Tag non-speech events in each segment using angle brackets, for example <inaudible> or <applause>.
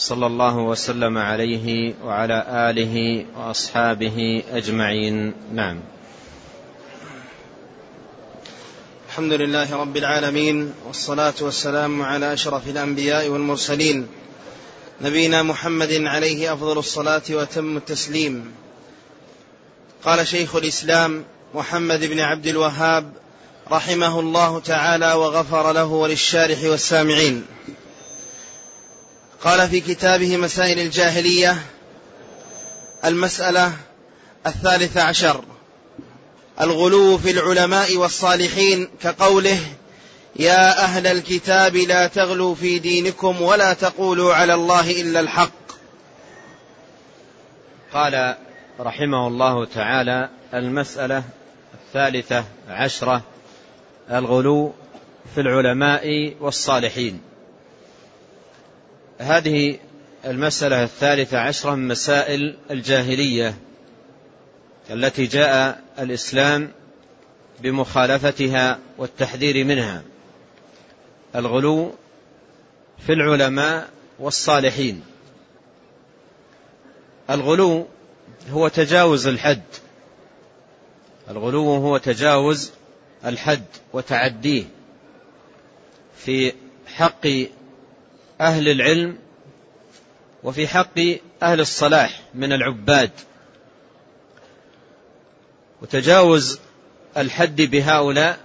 صلى الله وسلم عليه وعلى آله وأصحابه أجمعين. نعم. الحمد لله رب العالمين والصلاة والسلام على أشرف الأنبياء والمرسلين نبينا محمد عليه أفضل الصلاة وتم التسليم. قال شيخ الإسلام محمد بن عبد الوهاب رحمه الله تعالى وغفر له وللشارح والسامعين. قال في كتابه مسائل الجاهلية المسألة الثالثة عشر. الغلو في العلماء والصالحين كقوله يا أهل الكتاب لا تغلوا في دينكم ولا تقولوا على الله إلا الحق. قال رحمه الله تعالى المسألة الثالثة عشرة الغلو في العلماء والصالحين. هذه المسألة الثالثة عشرة من مسائل الجاهلية التي جاء الإسلام بمخالفتها والتحذير منها. الغلو في العلماء والصالحين. الغلو هو تجاوز الحد. الغلو هو تجاوز الحد وتعديه في حق أهل العلم وفي حق أهل الصلاح من العباد. وتجاوز الحد بهؤلاء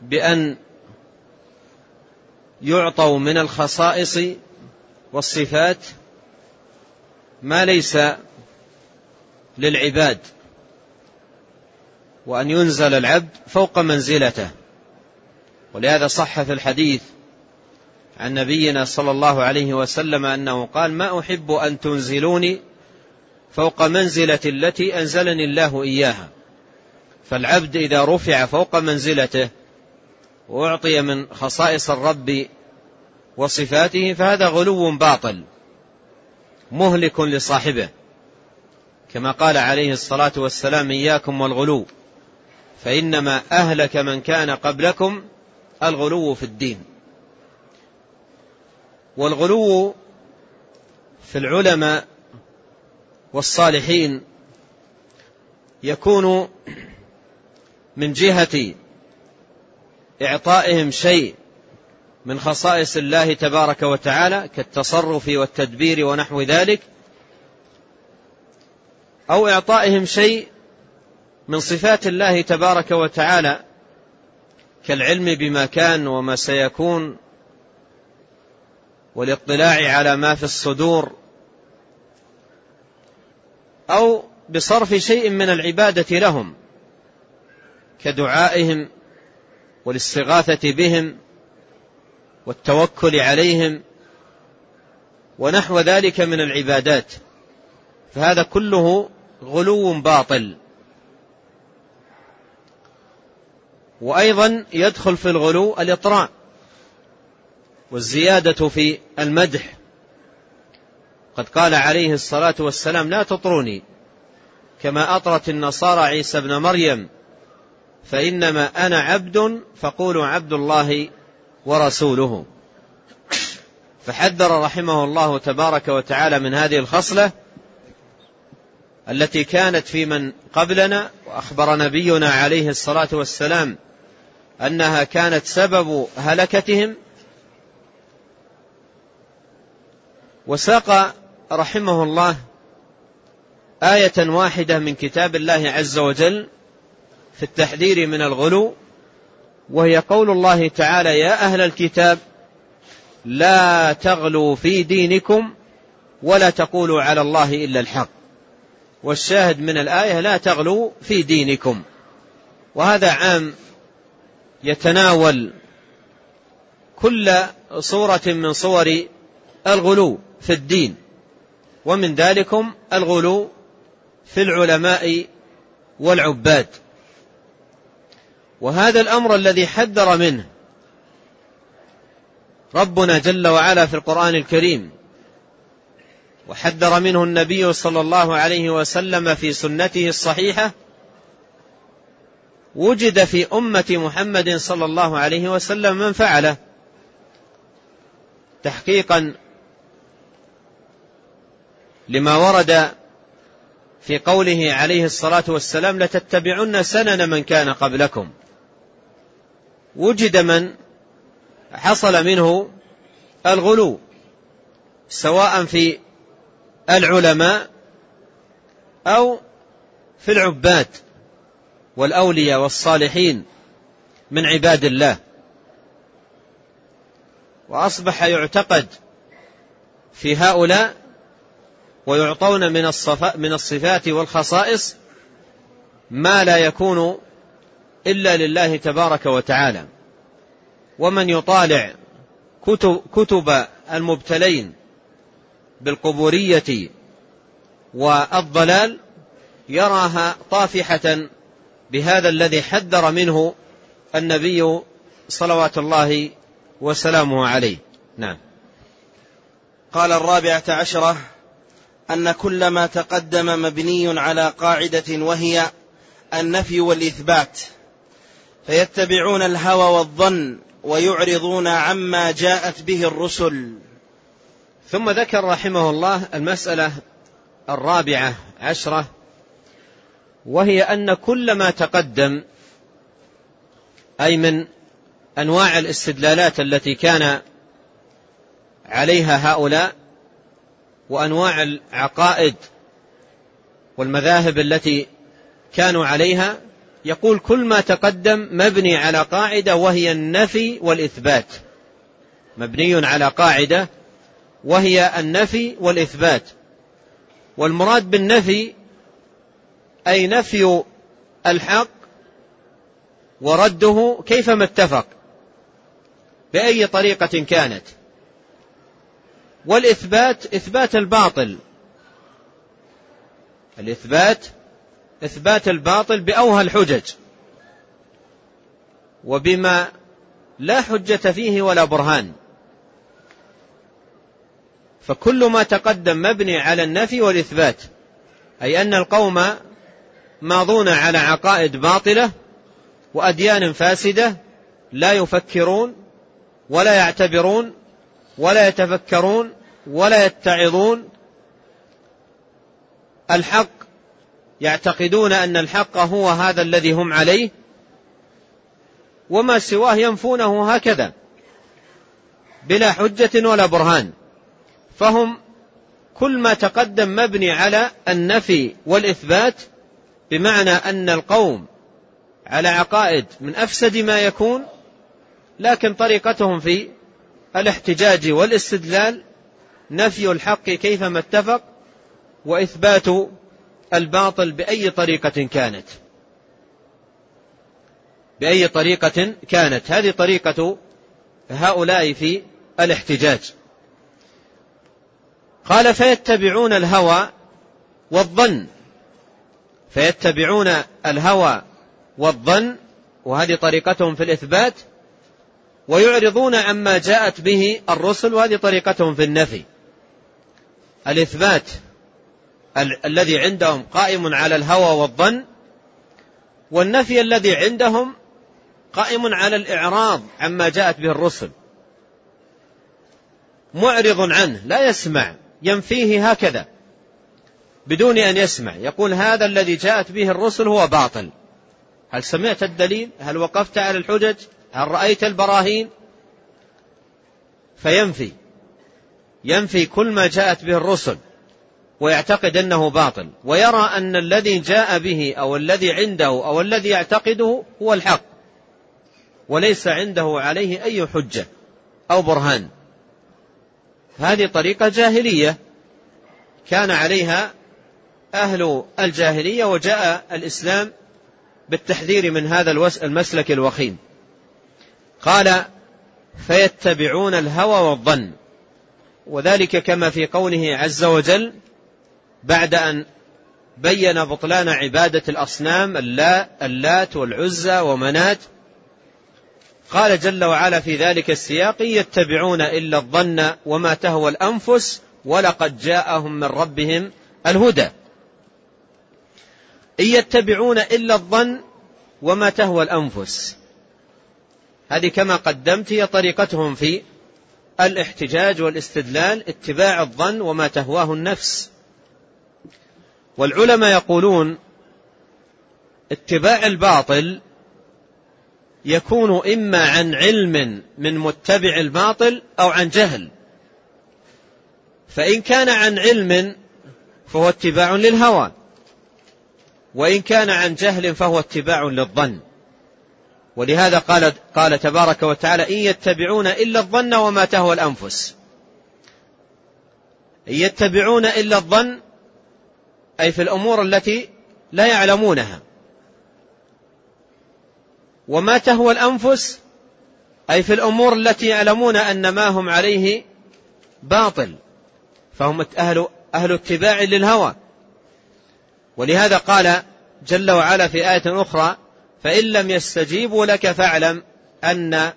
بأن يعطوا من الخصائص والصفات ما ليس للعباد وأن ينزل العبد فوق منزلته. ولهذا صح في الحديث عن نبينا صلى الله عليه وسلم أنه قال ما أحب أن تنزلوني فوق منزلة التي أنزلني الله إياها فالعبد إذا رفع فوق منزلته وأعطي من خصائص الرب وصفاته فهذا غلو باطل مهلك لصاحبه كما قال عليه الصلاة والسلام إياكم والغلو فإنما أهلك من كان قبلكم الغلو في الدين والغلو في العلماء والصالحين يكون من جهة إعطائهم شيء من خصائص الله تبارك وتعالى كالتصرف والتدبير ونحو ذلك أو إعطائهم شيء من صفات الله تبارك وتعالى كالعلم بما كان وما سيكون والاطلاع على ما في الصدور أو بصرف شيء من العبادة لهم كدعائهم والاستغاثة بهم والتوكل عليهم ونحو ذلك من العبادات. فهذا كله غلو باطل. وأيضا يدخل في الغلو الإطراء. والزيادة في المدح. قد قال عليه الصلاة والسلام لا تطروني كما أطرت النصارى عيسى بن مريم فإنما أنا عبد فقولوا عبد الله ورسوله. فحذر رحمه الله تبارك وتعالى من هذه الخصلة التي كانت في من قبلنا وأخبر نبينا عليه الصلاة والسلام أنها كانت سبب هلكتهم وساق رحمه الله آية واحدة من كتاب الله عز وجل في التحذير من الغلو وهي قول الله تعالى يا أهل الكتاب لا تغلوا في دينكم ولا تقولوا على الله إلا الحق والشاهد من الآية لا تغلوا في دينكم وهذا عام يتناول كل صورة من صور الغلو في الدين ومن ذلكم الغلو في العلماء والعباد. وهذا الأمر الذي حذر منه ربنا جل وعلا في القرآن الكريم وحذر منه النبي صلى الله عليه وسلم في سنته الصحيحة وجد في أمة محمد صلى الله عليه وسلم من فعله تحقيقا لما ورد في قوله عليه الصلاة والسلام لتتبعن سنن من كان قبلكم. وجد من حصل منه الغلو سواء في العلماء أو في العباد والأولياء والصالحين من عباد الله. وأصبح يعتقد في هؤلاء ويعطون من من الصفات والخصائص ما لا يكون إلا لله تبارك وتعالى. ومن يطالع كتب, كتب المبتلين بالقبورية والضلال يراها طافحة بهذا الذي حذر منه النبي صلوات الله وسلامه عليه. نعم. قال الرابعة عشرة أن كل ما تقدم مبني على قاعدة وهي النفي والإثبات. فيتبعون الهوى والظن ويعرضون عما جاءت به الرسل. ثم ذكر رحمه الله المسألة الرابعة عشرة وهي أن كل ما تقدم أي من أنواع الاستدلالات التي كان عليها هؤلاء وأنواع العقائد والمذاهب التي كانوا عليها يقول كل ما تقدم مبني على قاعدة وهي النفي والإثبات. مبني على قاعدة وهي النفي والإثبات. والمراد بالنفي أي نفي الحق ورده كيفما اتفق بأي طريقة كانت. والإثبات إثبات الباطل. الإثبات إثبات الباطل بأوهى الحجج. وبما لا حجة فيه ولا برهان. فكل ما تقدم مبني على النفي والإثبات أي أن القوم ماضون على عقائد باطلة وأديان فاسدة لا يفكرون ولا يعتبرون ولا يتفكرون ولا يتعظون. الحق يعتقدون أن الحق هو هذا الذي هم عليه وما سواه ينفونه هكذا بلا حجة ولا برهان. فهم كل ما تقدم مبني على النفي والإثبات بمعنى أن القوم على عقائد من أفسد ما يكون لكن طريقتهم في الاحتجاج والاستدلال نفي الحق كيفما اتفق وإثبات الباطل بأي طريقة كانت. بأي طريقة كانت. هذه طريقة هؤلاء في الاحتجاج. قال فيتبعون الهوى والظن. فيتبعون الهوى والظن وهذه طريقتهم في الإثبات. ويعرضون عما جاءت به الرسل وهذه طريقتهم في النفي. الإثبات ال- الذي عندهم قائم على الهوى والظن والنفي الذي عندهم قائم على الإعراض عما جاءت به الرسل. معرض عنه لا يسمع ينفيه هكذا بدون أن يسمع. يقول هذا الذي جاءت به الرسل هو باطل. هل سمعت الدليل؟ هل وقفت على الحجج؟ هل رأيت البراهين؟ فينفي. ينفي كل ما جاءت به الرسل ويعتقد أنه باطل ويرى أن الذي جاء به أو الذي عنده أو الذي يعتقده هو الحق وليس عنده عليه أي حجة أو برهان. هذه طريقة جاهلية. كان عليها أهل الجاهلية وجاء الإسلام بالتحذير من هذا المسلك الوخيم. قال فيتبعون الهوى والظن. وذلك كما في قوله عز وجل بعد أن بين بطلان عبادة الأصنام اللات والعزى ومنات. قال جل وعلا في ذلك السياق يتبعون إلا الظن وما تهوى الأنفس ولقد جاءهم من ربهم الهدى. إن يتبعون إلا الظن وما تهوى الأنفس. هذه كما قدمت هي طريقتهم في الاحتجاج والاستدلال اتباع الظن وما تهواه النفس. والعلماء يقولون اتباع الباطل يكون إما عن علم من متبع الباطل أو عن جهل. فإن كان عن علم فهو اتباع للهوى وإن كان عن جهل فهو اتباع للظن. ولهذا قال قال تبارك وتعالى إن يتبعون إلا الظن وما تهوى الأنفس. إن يتبعون إلا الظن أي في الأمور التي لا يعلمونها. وما تهوى الأنفس أي في الأمور التي يعلمون أن ما هم عليه باطل. فهم أهل, أهل اتباع للهوى. ولهذا قال جل وعلا في آية أخرى فإن لم يستجيبوا لك فاعلم أن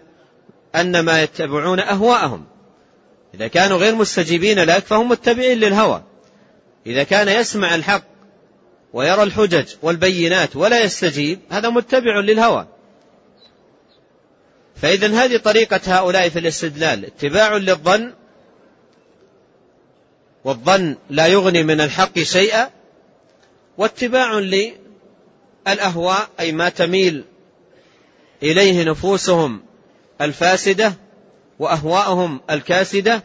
أن ما يتبعون أهواءهم. إذا كانوا غير مستجيبين لك فهم متبعين للهوى. إذا كان يسمع الحق ويرى الحجج والبينات ولا يستجيب هذا متبع للهوى. فإذا هذه طريقة هؤلاء في الاستدلال. اتباع للظن والظن لا يغني من الحق شيئا واتباع للأهواء أي ما تميل إليه نفوسهم الفاسدة وأهواءهم الكاسدة.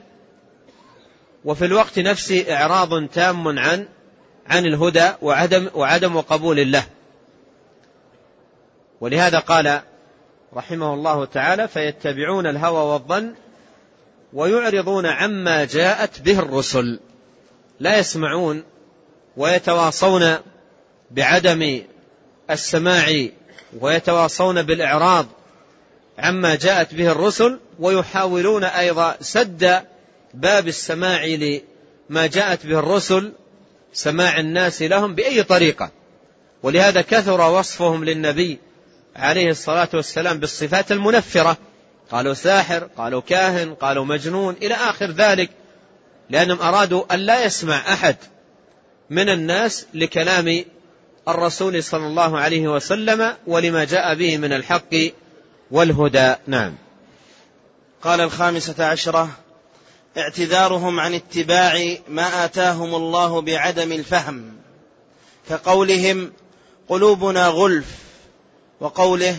وفي الوقت نفسه إعراض تام عن عن الهدى وعدم وعدم قبول الله. ولهذا قال رحمه الله تعالى فيتبعون الهوى والظن ويعرضون عما جاءت به الرسل. لا يسمعون ويتواصون بعدم السماع ويتواصون بالإعراض عما جاءت به الرسل ويحاولون أيضا سد باب السماع لما جاءت به الرسل سماع الناس لهم بأي طريقة. ولهذا كثر وصفهم للنبي عليه الصلاة والسلام بالصفات المنفرة. قالوا ساحر قالوا كاهن قالوا مجنون إلى آخر ذلك لأنهم أرادوا أن لا يسمع أحد من الناس لكلام الرسول صلى الله عليه وسلم ولما جاء به من الحق والهدى. نعم. قال الخامسة عشرة اعتذارهم عن اتباع ما آتاهم الله بعدم الفهم كقولهم قلوبنا غلف وقوله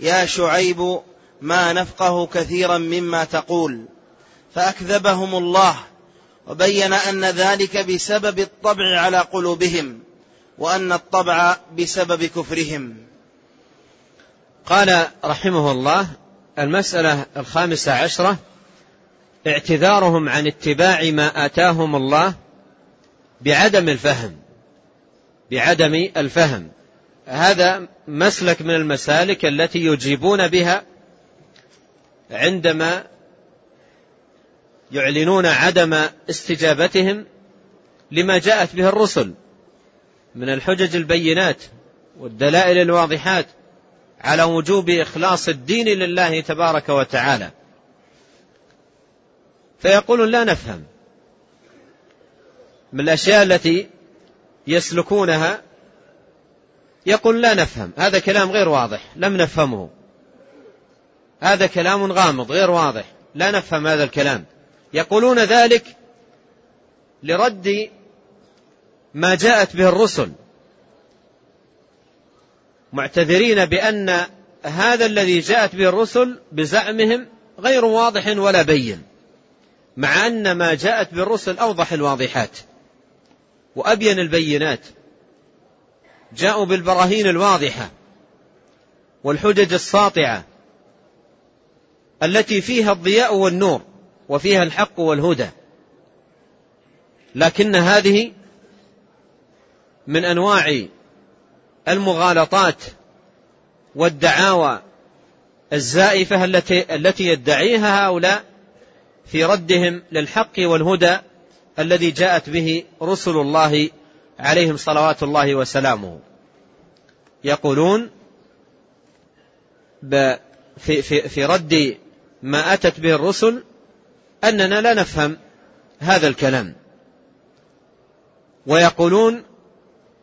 يا شعيب ما نفقه كثيرا مما تقول فأكذبهم الله وبين أن ذلك بسبب الطبع على قلوبهم. وأن الطبع بسبب كفرهم. قال رحمه الله المسألة الخامسة عشرة اعتذارهم عن اتباع ما آتاهم الله بعدم الفهم. بعدم الفهم. هذا مسلك من المسالك التي يجيبون بها عندما يعلنون عدم استجابتهم لما جاءت به الرسل. من الحجج البينات والدلائل الواضحات على وجوب إخلاص الدين لله تبارك وتعالى. فيقولون لا نفهم من الأشياء التي يسلكونها. يقول لا نفهم هذا كلام غير واضح لم نفهمه. هذا كلام غامض غير واضح لا نفهم هذا الكلام. يقولون ذلك لرد ما جاءت به الرسل. معتذرين بأن هذا الذي جاءت به الرسل بزعمهم غير واضح ولا بين مع أن ما جاءت بالرسل أوضح الواضحات وأبين البينات. جاءوا بالبراهين الواضحة والحجج الساطعة التي فيها الضياء والنور وفيها الحق والهدى. لكن هذه من أنواع المغالطات والدعاوى الزائفة التي التي يدعيها هؤلاء في ردهم للحق والهدى الذي جاءت به رسل الله عليهم صلوات الله وسلامه. يقولون في, في, في رد ما أتت به الرسل أننا لا نفهم هذا الكلام. ويقولون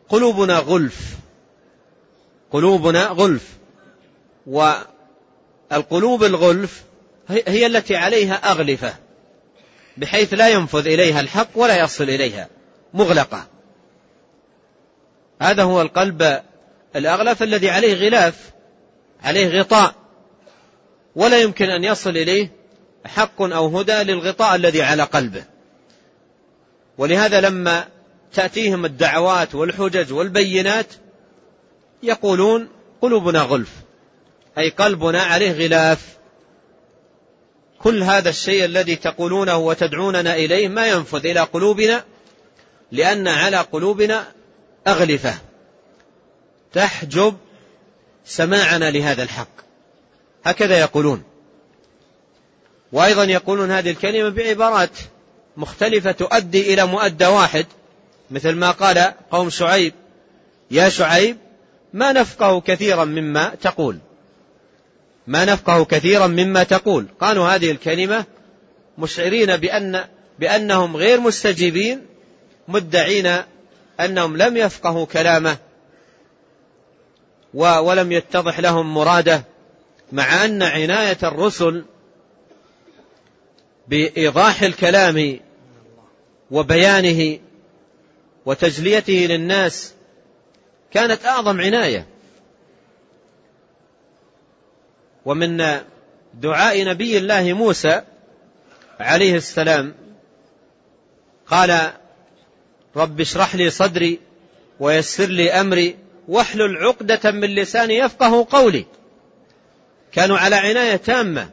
قلوبنا غلف. قلوبنا غلف. والقلوب الغلف هي التي عليها أغلفة بحيث لا ينفذ إليها الحق ولا يصل إليها مغلقة. هذا هو القلب الأغلف الذي عليه غلاف عليه غطاء ولا يمكن أن يصل إليه حق أو هدى للغطاء الذي على قلبه. ولهذا لما تأتيهم الدعوات والحجج والبينات يقولون قلوبنا غلف أي قلبنا عليه غلاف. كل هذا الشيء الذي تقولونه وتدعوننا إليه ما ينفذ إلى قلوبنا لأن على قلوبنا أغلفة تحجب سماعنا لهذا الحق. هكذا يقولون. وأيضا يقولون هذه الكلمة بعبارات مختلفة تؤدي إلى مؤدى واحد مثل ما قال قوم شعيب يا شعيب ما نفقه كثيرا مما تقول. ما نفقه كثيرا مما تقول. قالوا هذه الكلمة مشعرين بأن بأنهم غير مستجيبين مدعين أنهم لم يفقهوا كلامه ولم يتضح لهم مراده مع أن عناية الرسل بإيضاح الكلام وبيانه وتجليته للناس كانت أعظم عناية. ومن دعاء نبي الله موسى عليه السلام قال رب اشرح لي صدري ويسر لي أمري واحلل عقدة من لساني يفقه قولي. كانوا على عناية تامة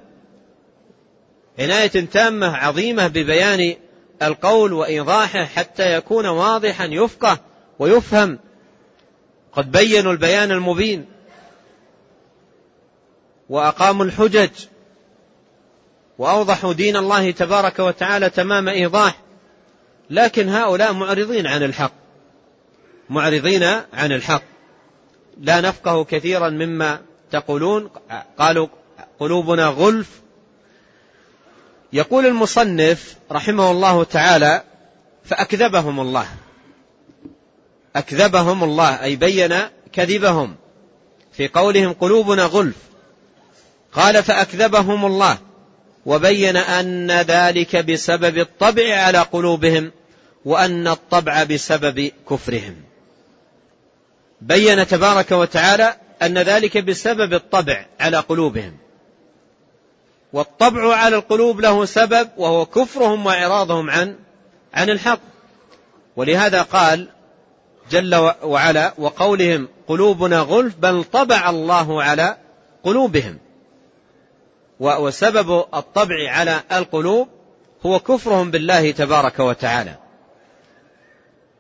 عناية تامة عظيمة ببيان القول وإيضاحه حتى يكون واضحا يفقه ويفهم. قد بينوا البيان المبين وأقاموا الحجج وأوضحوا دين الله تبارك وتعالى تمام إيضاح. لكن هؤلاء معرضين عن الحق معرضين عن الحق. لا نفقه كثيرا مما تقولون. قالوا قلوبنا غلف يقول المصنف رحمه الله تعالى فأكذبهم الله. أكذبهم الله أي بين كذبهم. في قولهم قلوبنا غلف. قال فأكذبهم الله. وبين أن ذلك بسبب الطبع على قلوبهم وأن الطبع بسبب كفرهم. بين تبارك وتعالى أن ذلك بسبب الطبع على قلوبهم. والطبع على القلوب له سبب وهو كفرهم وإعراضهم عن عن الحق. ولهذا قال جل وعلا وقولهم قلوبنا غلف بل طبع الله على قلوبهم. وسبب الطبع على القلوب هو كفرهم بالله تبارك وتعالى.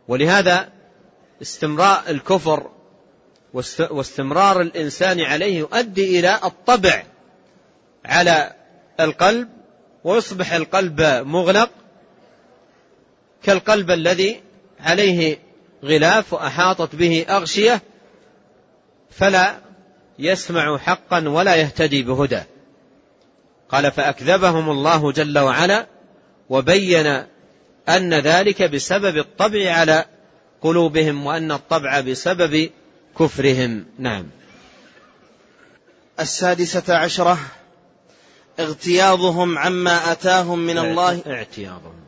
ولهذا استمراء الكفر واستمرار الإنسان عليه يؤدي إلى الطبع على القلب ويصبح القلب مغلق كالقلب الذي عليه غلاف وأحاطت به أغشية فلا يسمع حقا ولا يهتدي بهدى. قال فأكذبهم الله جل وعلا وبين أن ذلك بسبب الطبع على قلوبهم وأن الطبع بسبب كفرهم. نعم. السادسة عشرة اغتياظهم عما أتاهم من الله. اعتياظهم.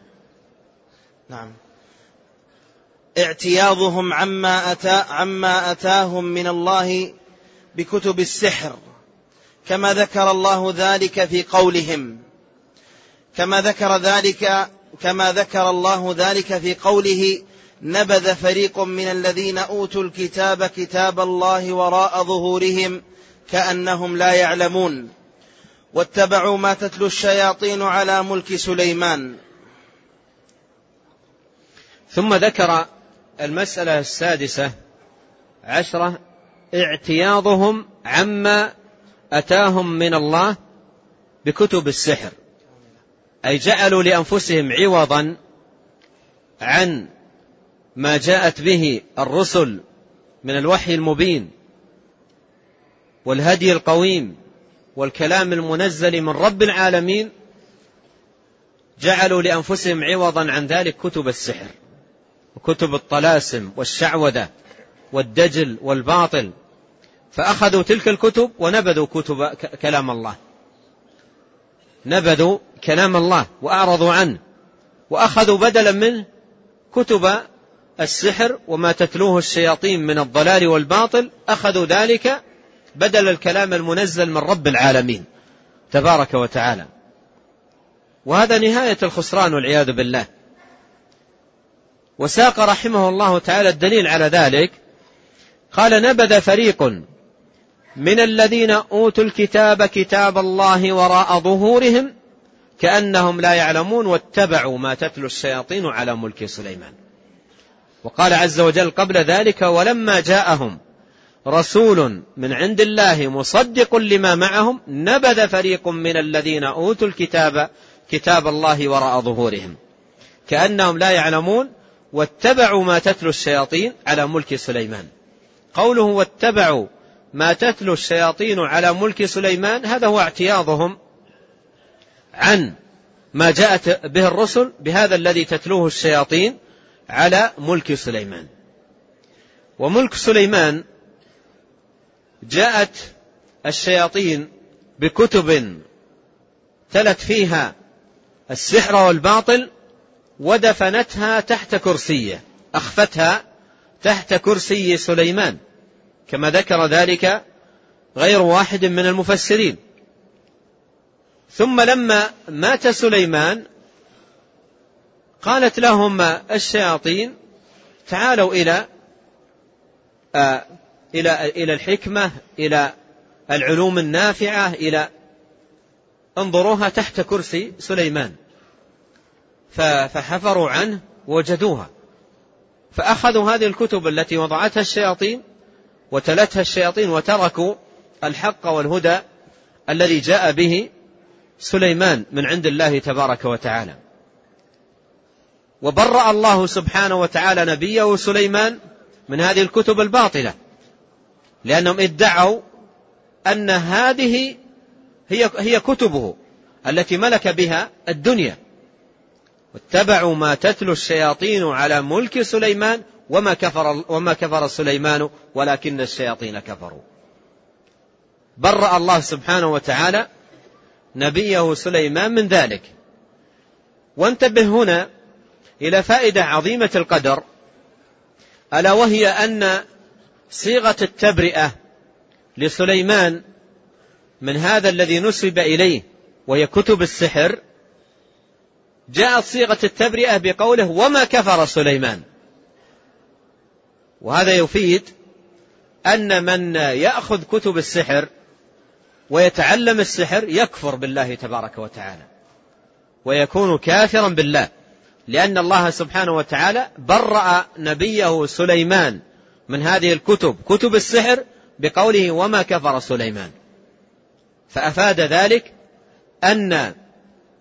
نعم. اعتياظهم عما أتى عما أتاهم من الله بكتب السحر. كما ذكر الله ذلك في قولهم. كما ذكر ذلك كما ذكر الله ذلك في قوله نبذ فريق من الذين أوتوا الكتاب كتاب الله وراء ظهورهم كأنهم لا يعلمون. واتبعوا ما تتلو الشياطين على ملك سليمان. ثم ذكر المسألة السادسة عشرة اعتياضهم عما أتاهم من الله بكتب السحر. أي جعلوا لأنفسهم عوضا عن ما جاءت به الرسل من الوحي المبين والهدي القويم. والكلام المنزل من رب العالمين جعلوا لأنفسهم عوضا عن ذلك كتب السحر وكتب الطلاسم والشعوذة والدجل والباطل. فأخذوا تلك الكتب ونبذوا كتب كلام الله. نبذوا كلام الله وأعرضوا عنه. وأخذوا بدلا منه كتب السحر وما تتلوه الشياطين من الضلال والباطل. أخذوا ذلك بدل الكلام المنزل من رب العالمين تبارك وتعالى. وهذا نهاية الخسران والعياذ بالله. وساق رحمه الله تعالى الدليل على ذلك قال نبذ فريق من الذين أوتوا الكتاب كتاب الله وراء ظهورهم كأنهم لا يعلمون واتبعوا ما تتلو الشياطين على ملك سليمان. وقال عز وجل قبل ذلك ولما جاءهم رسول من عند الله مصدق لما معهم نبذ فريق من الذين أوتوا الكتاب كتاب الله وراء ظهورهم. كأنهم لا يعلمون واتبعوا ما تتلو الشياطين على ملك سليمان. قوله واتبعوا ما تتلو الشياطين على ملك سليمان هذا هو اعتياضهم عن ما جاءت به الرسل بهذا الذي تتلوه الشياطين على ملك سليمان. وملك سليمان جاءت الشياطين بكتب تلت فيها السحر والباطل ودفنتها تحت كرسيه أخفتها تحت كرسي سليمان كما ذكر ذلك غير واحد من المفسرين. ثم لما مات سليمان قالت لهم الشياطين تعالوا إلى آه إلى إلى الحكمة إلى العلوم النافعة إلى انظروها تحت كرسي سليمان. فحفروا عنه وجدوها فأخذوا هذه الكتب التي وضعتها الشياطين وتلتها الشياطين وتركوا الحق والهدى الذي جاء به سليمان من عند الله تبارك وتعالى. وبرأ الله سبحانه وتعالى نبيه سليمان من هذه الكتب الباطلة. لأنهم ادعوا أن هذه هي هي كتبه التي ملك بها الدنيا. واتبعوا ما تتلو الشياطين على ملك سليمان وما كفر وما كفر سليمان ولكن الشياطين كفروا. برأ الله سبحانه وتعالى نبيه سليمان من ذلك. وانتبه هنا إلى فائدة عظيمة القدر ألا وهي أن صيغة التبرئة لسليمان من هذا الذي نسب إليه وهي كتب السحر جاءت صيغة التبرئة بقوله وما كفر سليمان. وهذا يفيد أن من يأخذ كتب السحر ويتعلم السحر يكفر بالله تبارك وتعالى ويكون كافرا بالله لأن الله سبحانه وتعالى برأ نبيه سليمان من هذه الكتب كتب السحر بقوله وما كفر سليمان. فأفاد ذلك أن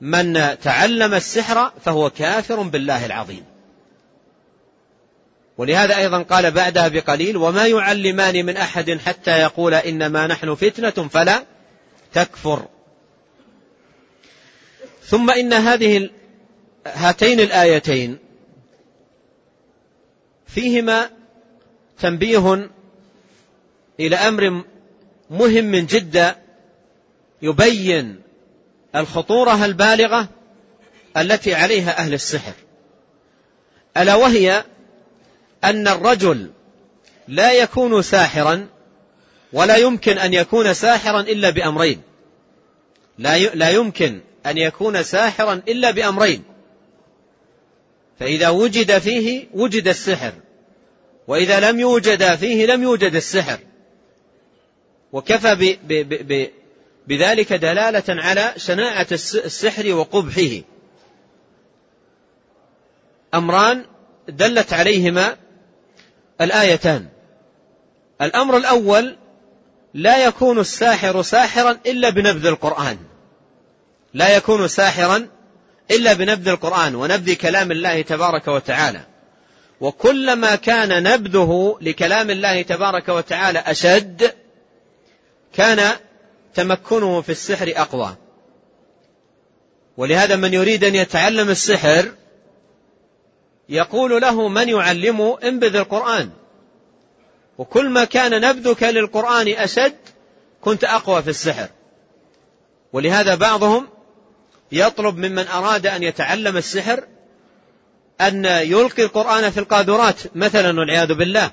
من تعلم السحر فهو كافر بالله العظيم. ولهذا أيضا قال بعدها بقليل وما يعلمان من أحد حتى يقول إنما نحن فتنة فلا تكفر ثم إن هذه هاتين الآيتين فيهما تنبيه إلى أمر مهم جدا يبين الخطورة البالغة التي عليها أهل السحر. ألا وهي أن الرجل لا يكون ساحرا ولا يمكن أن يكون ساحرا إلا بأمرين. لا يمكن أن يكون ساحرا إلا بأمرين. فإذا وجد فيه وجد السحر. وإذا لم يوجد فيه لم يوجد السحر. وكفى ب ب ب بذلك دلالة على شناعة السحر وقبحه. أمران دلت عليهما الآيتان. الأمر الأول لا يكون الساحر ساحرا إلا بنبذ القرآن. لا يكون ساحرا إلا بنبذ القرآن ونبذ كلام الله تبارك وتعالى. وكلما كان نبذه لكلام الله تبارك وتعالى أشد كان تمكنه في السحر أقوى. ولهذا من يريد أن يتعلم السحر يقول له من يعلمه؟ انبذ القرآن. وكل ما كان نبذك للقرآن أشد كنت أقوى في السحر. ولهذا بعضهم يطلب ممن أراد أن يتعلم السحر أن يلقي القرآن في القاذورات مثلا والعياذ بالله.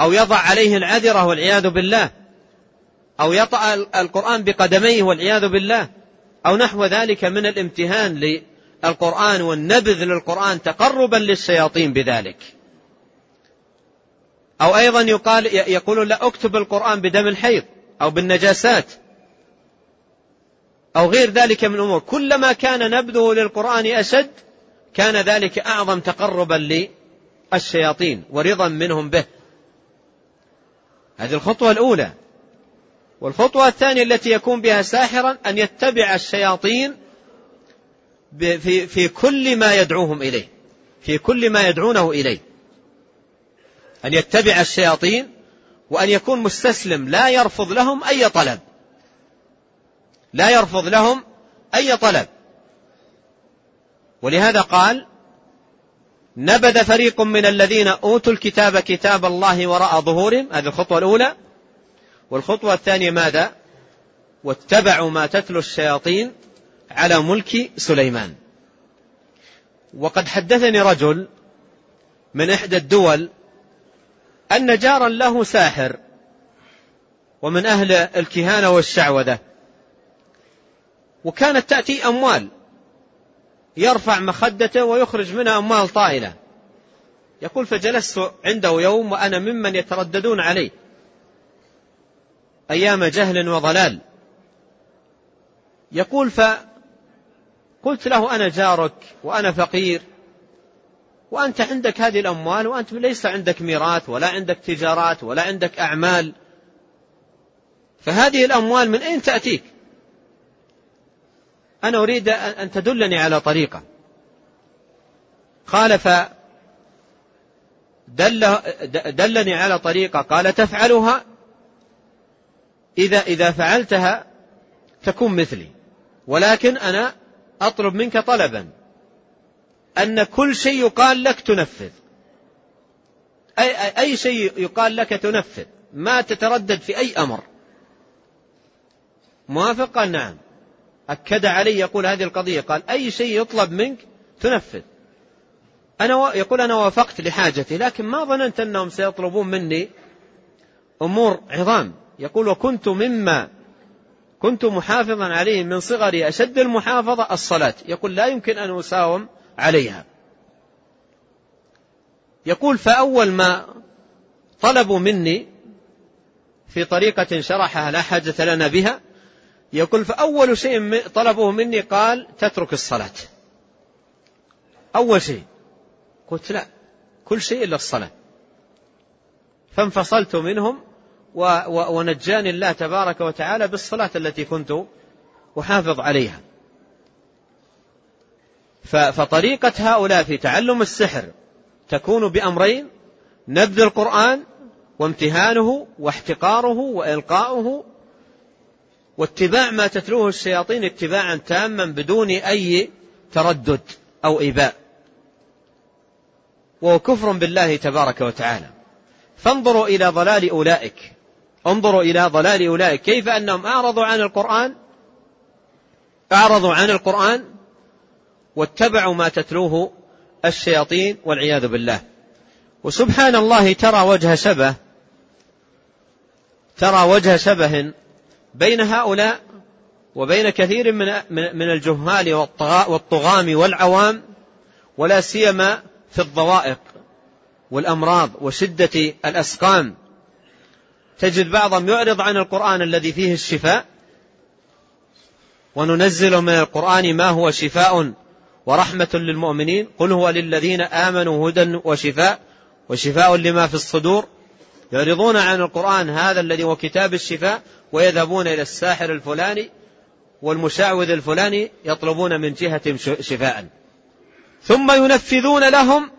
أو يضع عليه العذرة والعياذ بالله. أو يطأ القرآن بقدميه والعياذ بالله. أو نحو ذلك من الامتهان للقرآن والنبذ للقرآن تقربا للشياطين بذلك. أو أيضا يقال يقول لا أكتب القرآن بدم الحيض أو بالنجاسات. أو غير ذلك من الأمور كلما كان نبذه للقرآن أشد كان ذلك أعظم تقربا للشياطين ورضا منهم به. هذه الخطوة الأولى. والخطوة الثانية التي يكون بها ساحرا أن يتبع الشياطين في, في كل ما يدعوهم إليه. في كل ما يدعونه إليه. أن يتبع الشياطين وأن يكون مستسلم لا يرفض لهم أي طلب. لا يرفض لهم أي طلب. ولهذا قال نبذ فريق من الذين أوتوا الكتاب كتاب الله وراء ظهورهم. هذه الخطوة الأولى. والخطوة الثانية ماذا؟ واتبعوا ما تتلو الشياطين على ملك سليمان. وقد حدثني رجل من إحدى الدول أن جارا له ساحر ومن أهل الكهانة والشعوذة. وكانت تأتي أموال. يرفع مخدته ويخرج منها أموال طائلة. يقول فجلست عنده يوم وأنا ممن يترددون عليه أيام جهل وضلال. يقول فقلت له أنا جارك وأنا فقير وأنت عندك هذه الأموال وأنت ليس عندك ميراث ولا عندك تجارات ولا عندك أعمال. فهذه الأموال من أين تأتيك؟ أنا أريد أن تدلني على طريقة. قال ف دل دلني على طريقة. قال تفعلها. إذا إذا فعلتها تكون مثلي. ولكن أنا أطلب منك طلبا. أن كل شيء يقال لك تنفذ. أي, أي شيء يقال لك تنفذ. ما تتردد في أي أمر. موافق قال نعم. أكد علي يقول هذه القضية قال أي شيء يطلب منك تنفذ. أنا. يقول أنا وافقت لحاجتي لكن ما ظننت أنهم سيطلبون مني أمور عظام. يقول وكنت مما كنت محافظا عليه من صغري أشد المحافظة الصلاة. يقول لا يمكن أن أساوم عليها. يقول فأول ما طلبوا مني في طريقة شرحها لا حاجة لنا بها يقول فأول شيء طلبوه مني قال تترك الصلاة. أول شيء. قلت لا. كل شيء إلا الصلاة. فانفصلت منهم ونجاني الله تبارك وتعالى بالصلاة التي كنت أحافظ عليها. فطريقة هؤلاء في تعلم السحر تكون بأمرين نبذ القرآن وامتهانه واحتقاره وإلقاؤه واتباع ما تتلوه الشياطين اتباعا تاما بدون أي تردد أو إيباء. وهو كفر بالله تبارك وتعالى. فانظروا إلى ضلال أولئك. انظروا إلى ضلال أولئك. كيف أنهم أعرضوا عن القرآن؟ أعرضوا عن القرآن واتبعوا ما تتلوه الشياطين والعياذ بالله. وسبحان الله ترى وجه شبه ترى وجه شبه بين هؤلاء وبين كثير من من الجهال والطغام والعوام ولا سيما في الضوائق والأمراض وشدة الأسقام. تجد بعضهم يعرض عن القرآن الذي فيه الشفاء وننزل من القرآن ما هو شفاء ورحمة للمؤمنين. قل هو للذين آمنوا هدى وشفاء وشفاء لما في الصدور. يعرضون عن القرآن هذا الذي هو كتاب الشفاء ويذهبون إلى الساحر الفلاني والمشعوذ الفلاني يطلبون من جهة شفاء. ثم ينفذون لهم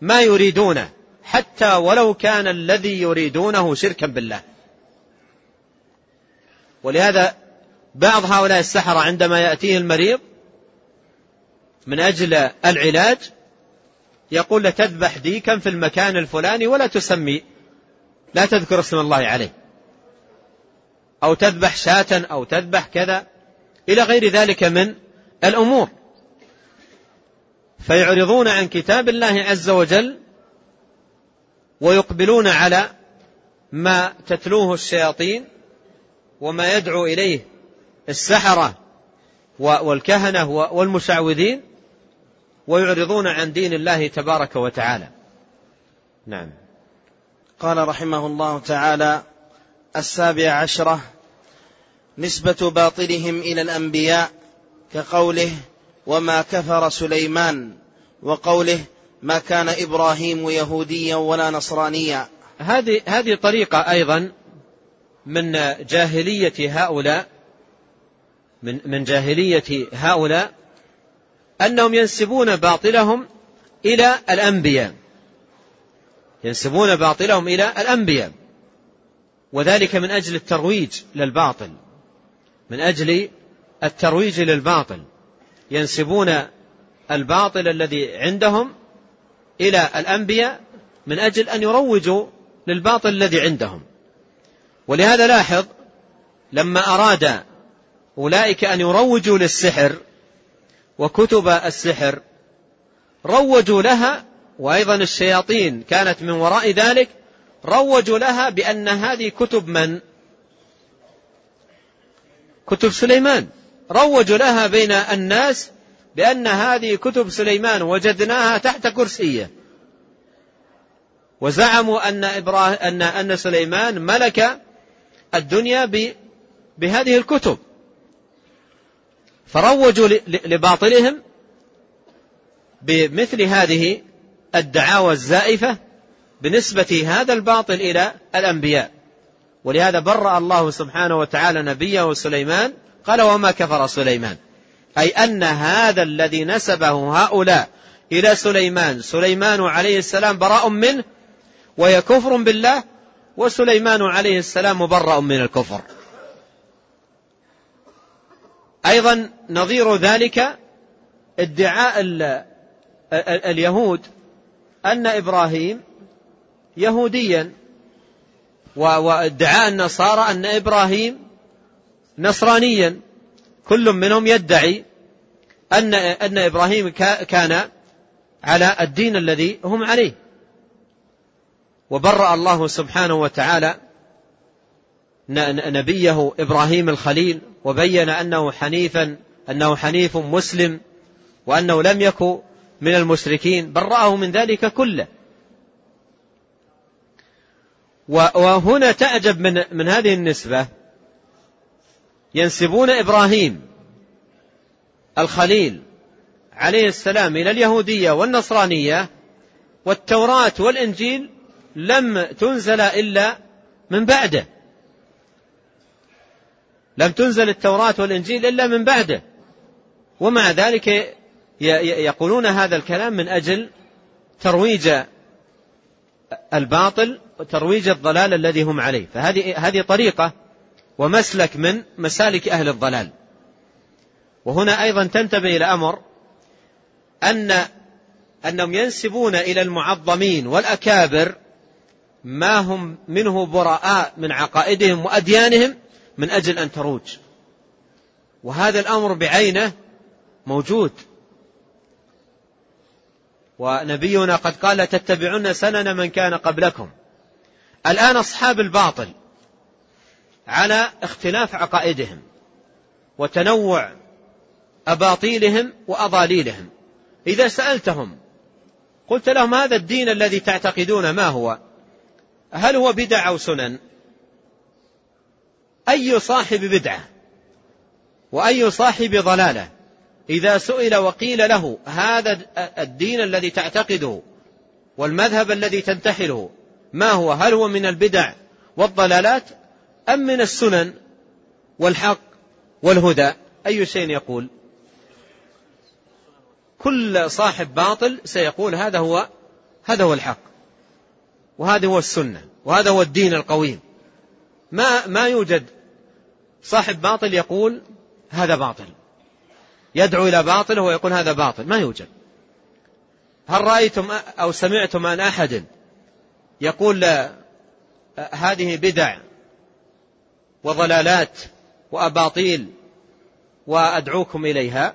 ما يريدونه حتى ولو كان الذي يريدونه شركا بالله. ولهذا بعض هؤلاء السحرة عندما يأتيه المريض من أجل العلاج يقول تذبح ديكا في المكان الفلاني ولا تسمي لا تذكر اسم الله عليه. أو تذبح شاة أو تذبح كذا. إلى غير ذلك من الأمور. فيعرضون عن كتاب الله عز وجل ويقبلون على ما تتلوه الشياطين وما يدعو إليه السحرة والكهنة والمشعوذين ويعرضون عن دين الله تبارك وتعالى. نعم. قال رحمه الله تعالى السابع عشرة نسبة باطلهم إلى الأنبياء كقوله وما كفر سليمان وقوله ما كان إبراهيم يهوديا ولا نصرانيا. هذه هذه طريقة أيضا من جاهلية هؤلاء من من جاهلية هؤلاء أنهم ينسبون باطلهم إلى الأنبياء. ينسبون باطلهم إلى الأنبياء. وذلك من أجل الترويج للباطل. من أجل الترويج للباطل. ينسبون الباطل الذي عندهم إلى الأنبياء من أجل أن يروجوا للباطل الذي عندهم. ولهذا لاحظ لما أراد أولئك أن يروجوا للسحر وكتب السحر روجوا لها وأيضا الشياطين كانت من وراء ذلك روجوا لها بأن هذه كتب من؟ كتب سليمان. روجوا لها بين الناس بأن هذه كتب سليمان وجدناها تحت كرسيه. وزعموا أن, إبراهيم أن, أن سليمان ملك الدنيا بهذه الكتب. فروجوا لباطلهم بمثل هذه الدعاوى الزائفة بنسبة هذا الباطل إلى الأنبياء. ولهذا برأ الله سبحانه وتعالى نبيه سليمان قال وما كفر سليمان؟ أي أن هذا الذي نسبه هؤلاء إلى سليمان سليمان عليه السلام براء منه وهي كفر بالله وسليمان عليه السلام مبرأ من الكفر. أيضا نظير ذلك ادعاء اليهود أن إبراهيم يهوديا وادعاء النصارى أن إبراهيم نصرانيا. كل منهم يدعي أن أن إبراهيم كان على الدين الذي هم عليه. وبرأ الله سبحانه وتعالى نبيه إبراهيم الخليل وبين أنه حنيفا أنه حنيف مسلم وأنه لم يكن من المشركين برأه من ذلك كله. وهنا تعجب من من هذه النسبة. ينسبون إبراهيم الخليل عليه السلام إلى اليهودية والنصرانية والتوراة والإنجيل لم تنزل إلا من بعده. لم تنزل التوراة والإنجيل إلا من بعده. ومع ذلك يقولون هذا الكلام من أجل ترويج الباطل وترويج الضلال الذي هم عليه. فهذه هذه طريقة ومسلك من مسالك أهل الضلال. وهنا أيضا تنتبه إلى أمر أن أنهم ينسبون إلى المعظمين والأكابر ما هم منه براء من عقائدهم وأديانهم من أجل أن تروج. وهذا الأمر بعينه موجود. ونبينا قد قال تتبعون سنن من كان قبلكم. الآن أصحاب الباطل على اختلاف عقائدهم وتنوع أباطيلهم وأضاليلهم. إذا سألتهم قلت لهم هذا الدين الذي تعتقدون ما هو؟ هل هو بدع أو سنن؟ أي صاحب بدعة وأي صاحب ضلالة؟ إذا سئل وقيل له هذا الدين الذي تعتقده والمذهب الذي تنتحله ما هو؟ هل هو من البدع والضلالات أم من السنن والحق والهدى؟ أي شيء يقول؟ كل صاحب باطل سيقول هذا هو هذا هو الحق وهذا هو السنة وهذا هو الدين القويم. ما ما يوجد صاحب باطل يقول هذا باطل. يدعو إلى باطله ويقول هذا باطل ما يوجد. هل رأيتم أو سمعتم عن أحد يقول هذه بدع وضلالات وأباطيل وأدعوكم إليها؟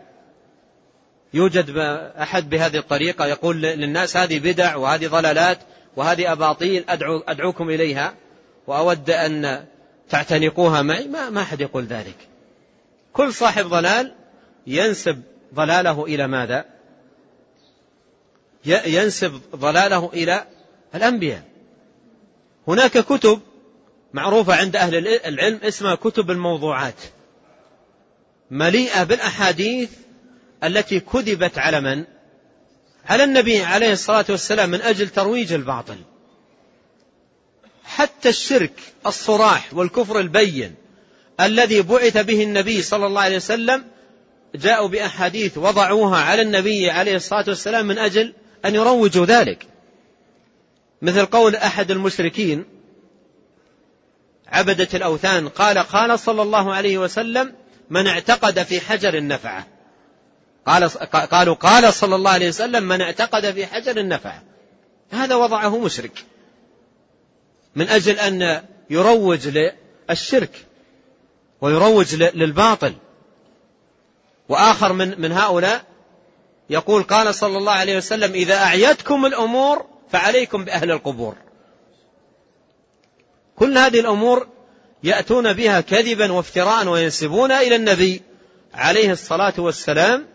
يوجد أحد بهذه الطريقة يقول للناس هذه بدع وهذه ضلالات وهذه أباطيل أدعو أدعوكم إليها؟ وأود أن تعتنقوها معي؟ ما, ما أحد يقول ذلك. كل صاحب ضلال ينسب ضلاله إلى ماذا؟ ينسب ضلاله إلى الأنبياء. هناك كتب معروفة عند أهل العلم اسمها كتب الموضوعات. مليئة بالأحاديث التي كذبت على من؟ على النبي عليه الصلاة والسلام من أجل ترويج الباطل. حتى الشرك الصراح والكفر البين الذي بعث به النبي صلى الله عليه وسلم جاءوا بأحاديث وضعوها على النبي عليه الصلاة والسلام من أجل أن يروجوا ذلك. مثل قول أحد المشركين عبدة الأوثان قال قال صلى الله عليه وسلم من اعتقد في حجر النفعة. قال قالوا قال صلى الله عليه وسلم من اعتقد في حجر النفعة. هذا وضعه مشرك. من أجل أن يروج للشرك ويروج للباطل. وآخر من من هؤلاء يقول قال صلى الله عليه وسلم إذا أعيتكم الأمور فعليكم بأهل القبور. كل هذه الأمور يأتون بها كذبا وافتراء وينسبون إلى النبي عليه الصلاة والسلام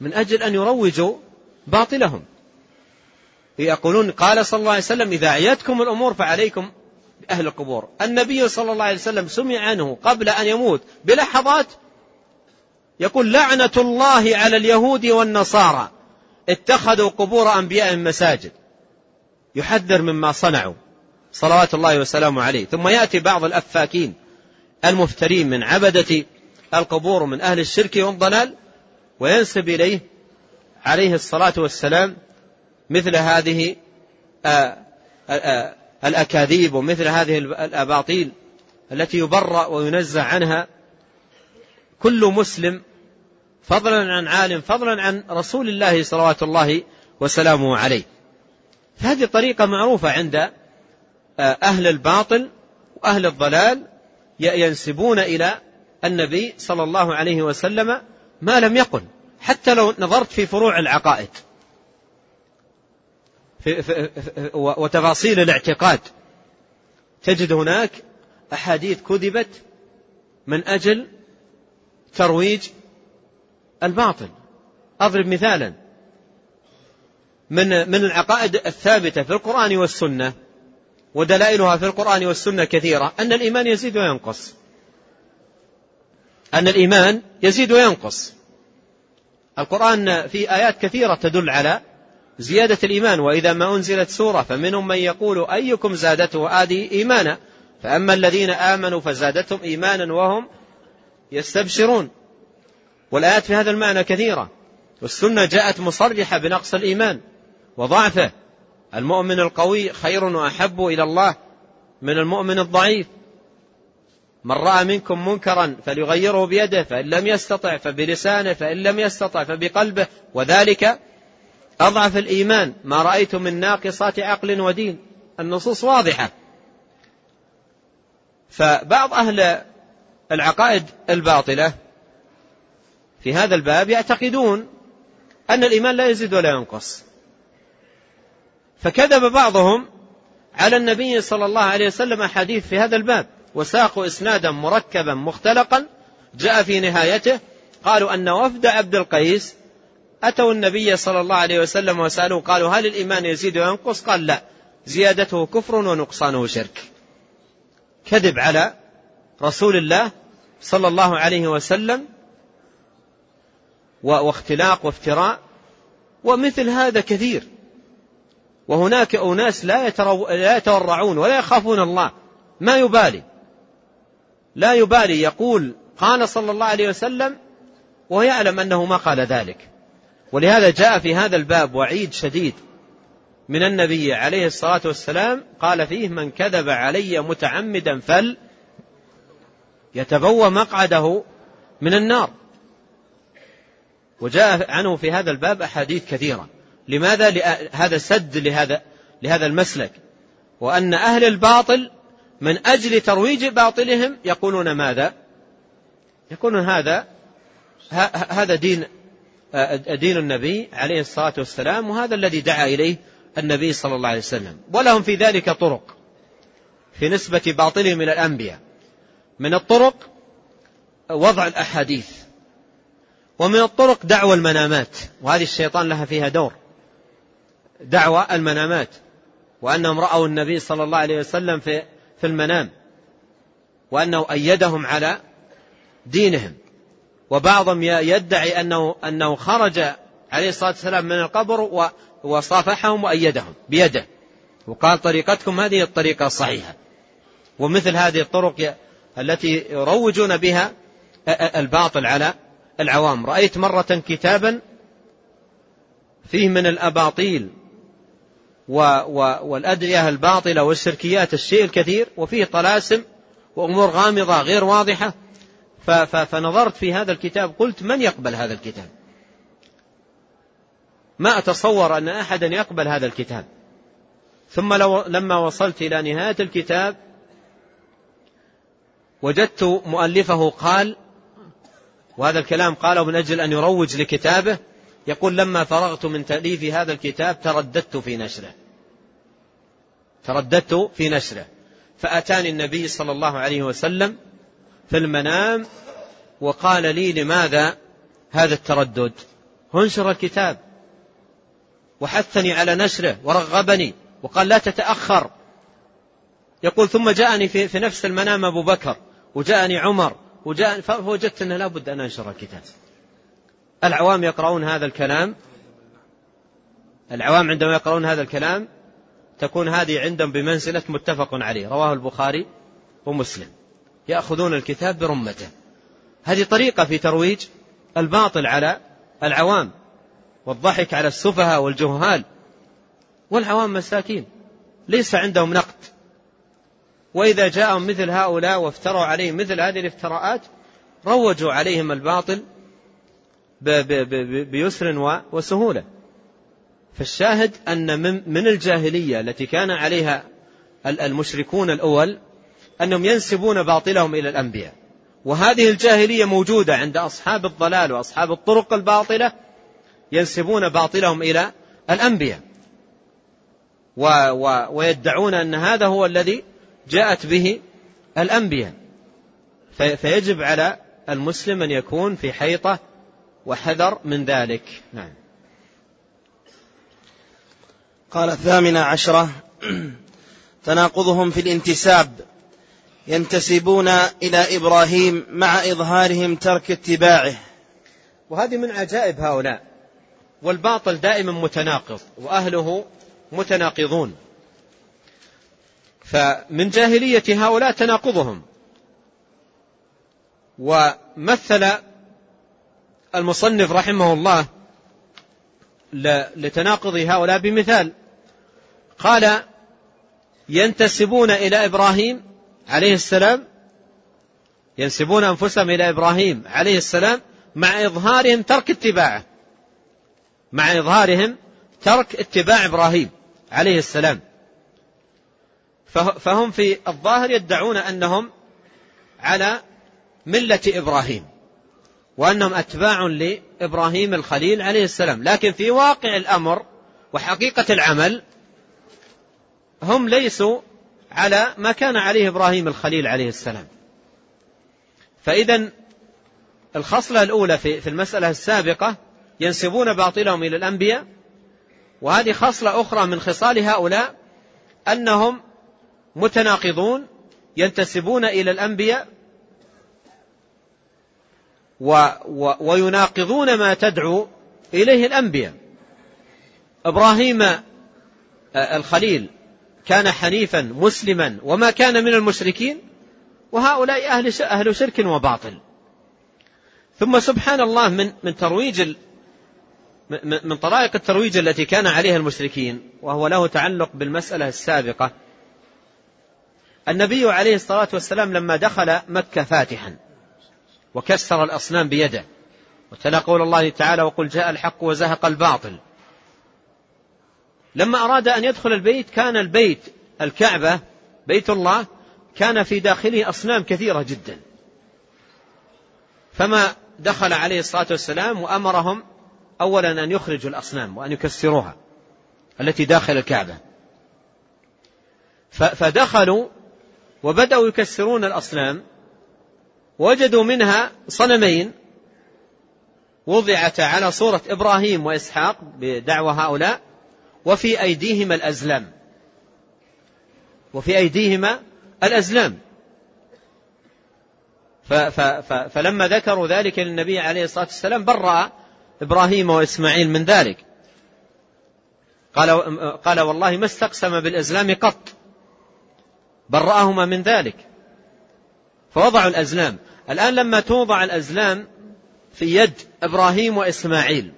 من أجل أن يروجوا باطلهم. يقولون قال صلى الله عليه وسلم إذا أعيتكم الأمور فعليكم بأهل القبور. النبي صلى الله عليه وسلم سمع عنه قبل أن يموت بلحظات يقول لعنة الله على اليهود والنصارى. اتخذوا قبور أنبيائهم مساجد. يحذر مما صنعوا. صلوات الله وسلامه عليه. ثم يأتي بعض الأفاكين المفترين من عبدة القبور من أهل الشرك والضلال وينسب إليه عليه الصلاة والسلام مثل هذه آه، آه، آه، الأكاذيب ومثل هذه الأباطيل التي يبرأ وينزع عنها كل مسلم فضلا عن عالم فضلا عن رسول الله صلوات الله وسلامه عليه. فهذه طريقة معروفة عند آه، أهل الباطل وأهل الضلال ينسبون إلى النبي صلى الله عليه وسلم ما لم يقل. حتى لو نظرت في فروع العقائد في في وتفاصيل الاعتقاد تجد هناك أحاديث كذبت من أجل ترويج الباطل. أضرب مثالا. من من العقائد الثابتة في القرآن والسنة ودلائلها في القرآن والسنة كثيرة أن الإيمان يزيد وينقص. أن الإيمان يزيد وينقص. القرآن في آيات كثيرة تدل على زيادة الإيمان وإذا ما أنزلت سورة فمنهم من يقول أيكم زادته هذه إيمانا؟ فأما الذين آمنوا فزادتهم إيمانا وهم يستبشرون. والآيات في هذا المعنى كثيرة. والسنة جاءت مصرحة بنقص الإيمان وضعفه. المؤمن القوي خير وأحب إلى الله من المؤمن الضعيف. من رأى منكم منكرا فليغيره بيده فإن لم يستطع فبلسانه فإن لم يستطع فبقلبه. وذلك أضعف الإيمان. ما رأيت من ناقصات عقل ودين. النصوص واضحة. فبعض أهل العقائد الباطلة في هذا الباب يعتقدون أن الإيمان لا يزيد ولا ينقص. فكذب بعضهم على النبي صلى الله عليه وسلم أحاديث في هذا الباب وساقوا إسنادا مركبا مختلقا جاء في نهايته قالوا أن وفد عبد القيس أتوا النبي صلى الله عليه وسلم وسألوه قالوا هل الإيمان يزيد وينقص؟ قال لا زيادته كفر ونقصانه شرك كذب على رسول الله صلى الله عليه وسلم واختلاق وافتراء ومثل هذا كثير. وهناك أناس لا, يتورعون ولا يخافون الله. ما يبالي. لا يبالي يقول قال صلى الله عليه وسلم وهو يعلم أنه ما قال ذلك. ولهذا جاء في هذا الباب وعيد شديد من النبي عليه الصلاة والسلام قال فيه من كذب علي متعمدا فل يتبوى مقعده من النار. وجاء عنه في هذا الباب أحاديث كثيرة. لماذا؟ هذا سد لهذا لهذا المسلك. وأن أهل الباطل من أجل ترويج باطلهم يقولون ماذا؟ يقولون هذا هذا دين دين النبي عليه الصلاة والسلام وهذا الذي دعا إليه النبي صلى الله عليه وسلم. ولهم في ذلك طرق في نسبة باطلهم إلى الأنبياء. من الطرق وضع الأحاديث ومن الطرق دعوى المنامات وهذه الشيطان لها فيها دور. دعوى المنامات وأنهم رأوا النبي صلى الله عليه وسلم في في المنام وأنه أيدهم على دينهم. وبعضهم يدعي أنه أنه خرج عليه الصلاة والسلام من القبر وصافحهم وأيدهم بيده. وقال طريقتكم هذه الطريقة الصحيحة. ومثل هذه الطرق التي يروجون بها الباطل على العوام. رأيت مرة كتابا فيه من الأباطيل والأدعية الباطلة والشركيات الشيء الكثير وفيه طلاسم وأمور غامضة غير واضحة. فنظرت في هذا الكتاب قلت من يقبل هذا الكتاب؟ ما أتصور أن أحدا يقبل هذا الكتاب. ثم لو لما وصلت إلى نهاية الكتاب وجدت مؤلفه قال وهذا الكلام قاله من أجل أن يروج لكتابه يقول لما فرغت من تأليف هذا الكتاب ترددت في نشره. ترددت في نشره. فأتاني النبي صلى الله عليه وسلم في المنام وقال لي لماذا هذا التردد؟ انشر الكتاب. وحثني على نشره ورغبني وقال لا تتأخر. يقول ثم جاءني في, نفس المنام أبو بكر. وجاءني عمر وجاء فوجدت أنه لا بد أن أنشر الكتاب. العوام يقرؤون هذا الكلام. العوام عندما يقرؤون هذا الكلام تكون هذه عندهم بمنزلة متفق عليه. رواه البخاري ومسلم. يأخذون الكتاب برمته. هذه طريقة في ترويج الباطل على العوام والضحك على السفهاء والجهال. والعوام مساكين. ليس عندهم نقد. وإذا جاءهم مثل هؤلاء وافتروا عليهم مثل هذه الافتراءات روجوا عليهم الباطل بيسر وسهولة. فالشاهد أن من الجاهلية التي كان عليها المشركون الأول أنهم ينسبون باطلهم إلى الأنبياء. وهذه الجاهلية موجودة عند أصحاب الضلال وأصحاب الطرق الباطلة ينسبون باطلهم إلى الأنبياء. و و ويدعون أن هذا هو الذي جاءت به الأنبياء. فيجب على المسلم أن يكون في حيطة وحذر من ذلك. نعم. قال الثامنة عشرة. تناقضهم في الانتساب. ينتسبون إلى إبراهيم مع إظهارهم ترك اتباعه. وهذه من عجائب هؤلاء. والباطل دائما متناقض وأهله متناقضون. فمن جاهلية هؤلاء تناقضهم. ومثل المصنف رحمه الله لتناقض هؤلاء بمثال. قال ينتسبون إلى إبراهيم عليه السلام ينسبون أنفسهم إلى إبراهيم عليه السلام مع إظهارهم ترك اتباعه. مع إظهارهم ترك اتباع إبراهيم عليه السلام. فهم في الظاهر يدعون أنهم على ملة إبراهيم وأنهم أتباع لإبراهيم الخليل عليه السلام. لكن في واقع الأمر وحقيقة العمل هم ليسوا على ما كان عليه إبراهيم الخليل عليه السلام. فإذا الخصلة الأولى في المسألة السابقة ينسبون باطلهم إلى الأنبياء وهذه خصلة أخرى من خصال هؤلاء أنهم متناقضون ينتسبون إلى الأنبياء و و ويناقضون ما تدعو إليه الأنبياء. إبراهيم آه، الخليل كان حنيفا مسلما وما كان من المشركين وهؤلاء أهل أهل شرك وباطل. ثم سبحان الله من من ترويج من طرائق الترويج التي كان عليها المشركين وهو له تعلق بالمسألة السابقة. النبي عليه الصلاة والسلام لما دخل مكة فاتحا وكسر الأصنام بيده. وتلا قول الله تعالى وقل جاء الحق وزهق الباطل. لما أراد أن يدخل البيت كان البيت الكعبة بيت الله كان في داخله أصنام كثيرة جدا. فما دخل عليه الصلاة والسلام وأمرهم أولا أن يخرجوا الأصنام وأن يكسروها التي داخل الكعبة. فدخلوا وبدأوا يكسرون الأصنام. وجدوا منها صنمين. وضعتا على صورة إبراهيم وإسحاق بدعوى هؤلاء. وفي أيديهما الأزلام. وفي أيديهما الأزلام. فلما ذكروا ذلك للنبي عليه الصلاة والسلام برأ إبراهيم وإسماعيل من ذلك. قال, قال والله ما استقسم بالأزلام قط. برأهما من ذلك. فوضعوا الأزلام. الآن لما توضع الأزلام في يد إبراهيم وإسماعيل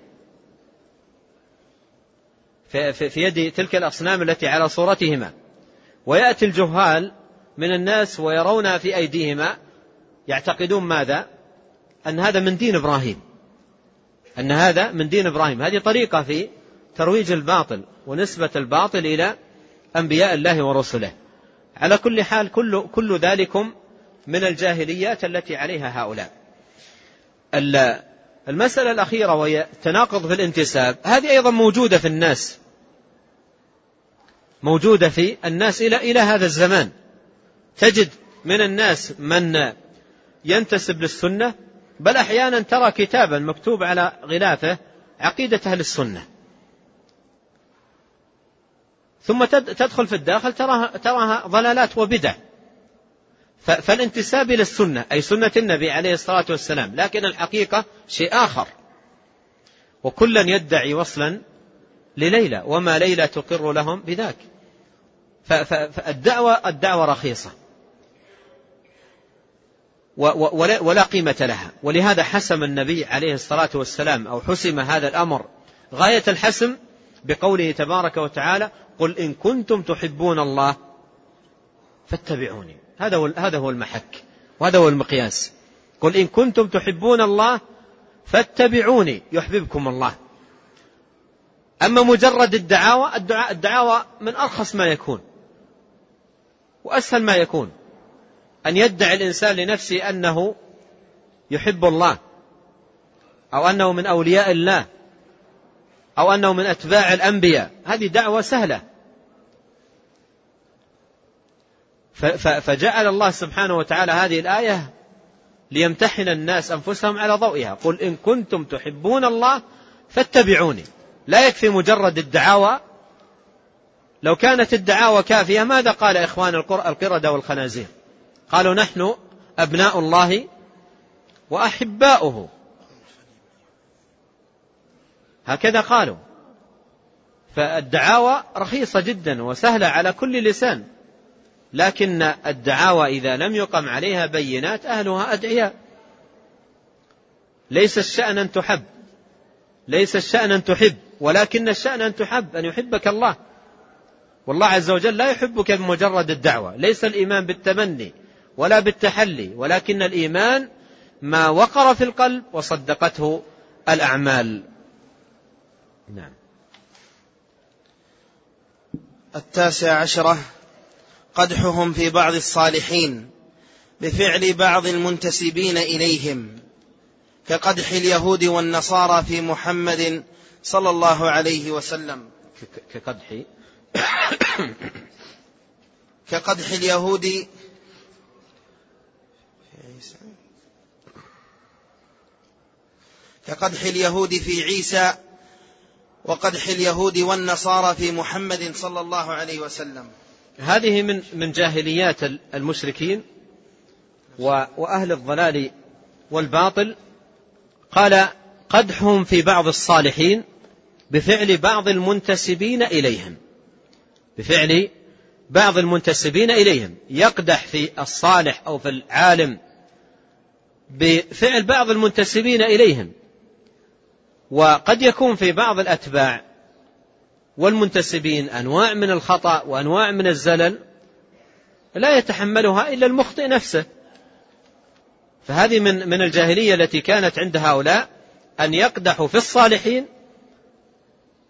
في يد تلك الأصنام التي على صورتهما ويأتي الجهال من الناس ويرونها في أيديهما يعتقدون ماذا؟ أن هذا من دين إبراهيم. أن هذا من دين إبراهيم. هذه طريقة في ترويج الباطل ونسبة الباطل إلى أنبياء الله ورسله. على كل حال كل, كل ذلكم من الجاهليات التي عليها هؤلاء. المسألة الأخيرة وهي التناقض في الانتساب هذه أيضا موجودة في الناس. موجودة في الناس إلى إلى هذا الزمان. تجد من الناس من ينتسب للسنة بل أحيانا ترى كتابا مكتوب على غلافه عقيدة أهل السنة. ثم تدخل في الداخل تراها, تراها ضلالات وبدع. فالانتساب إلى السنة أي سنة النبي عليه الصلاة والسلام. لكن الحقيقة شيء آخر. وكلا يدعي وصلا لليلى وما ليلى تقر لهم بذاك. فالدعوة الدعوة رخيصة. ولا قيمة لها. ولهذا حسم النبي عليه الصلاة والسلام أو حسم هذا الأمر غاية الحسم بقوله تبارك وتعالى قل إن كنتم تحبون الله فاتبعوني. هذا هو هذا هو المحك وهذا هو المقياس. قل إن كنتم تحبون الله فاتبعوني يحببكم الله. أما مجرد الدعاوى الدعاوى من أرخص ما يكون وأسهل ما يكون. أن يدعي الإنسان لنفسه أنه يحب الله أو أنه من أولياء الله. أو أنه من أتباع الأنبياء. هذه دعوة سهلة. فجعل الله سبحانه وتعالى هذه الآية ليمتحن الناس أنفسهم على ضوئها. قل إن كنتم تحبون الله فاتبعوني. لا يكفي مجرد الدعاوى. لو كانت الدعاوى كافية ماذا قال إخوان القردة والخنازير؟ قالوا نحن أبناء الله وأحباؤه. هكذا قالوا. فالدعاوى رخيصة جدا وسهلة على كل لسان. لكن الدعاوى إذا لم يقم عليها بينات أهلها أدعياء. ليس الشأن أن تحب. ليس الشأن أن تحب. ولكن الشأن أن تحب أن يحبك الله. والله عز وجل لا يحبك بمجرد الدعوة. ليس الإيمان بالتمني ولا بالتحلي. ولكن الإيمان ما وقر في القلب وصدقته الأعمال. نعم. التاسع عشرة قدحهم في بعض الصالحين بفعل بعض المنتسبين إليهم كقدح اليهود والنصارى في محمد صلى الله عليه وسلم. كقدح. كقدح اليهود كقدح اليهود في عيسى وقدح اليهود والنصارى في محمد صلى الله عليه وسلم. هذه من من جاهليات المشركين وأهل الضلال والباطل. قال قدحهم في بعض الصالحين بفعل بعض المنتسبين إليهم. بفعل بعض المنتسبين إليهم. يقدح في الصالح أو في العالم بفعل بعض المنتسبين إليهم. وقد يكون في بعض الأتباع والمنتسبين أنواع من الخطأ وأنواع من الزلل لا يتحملها إلا المخطئ نفسه. فهذه من من الجاهلية التي كانت عند هؤلاء أن يقدحوا في الصالحين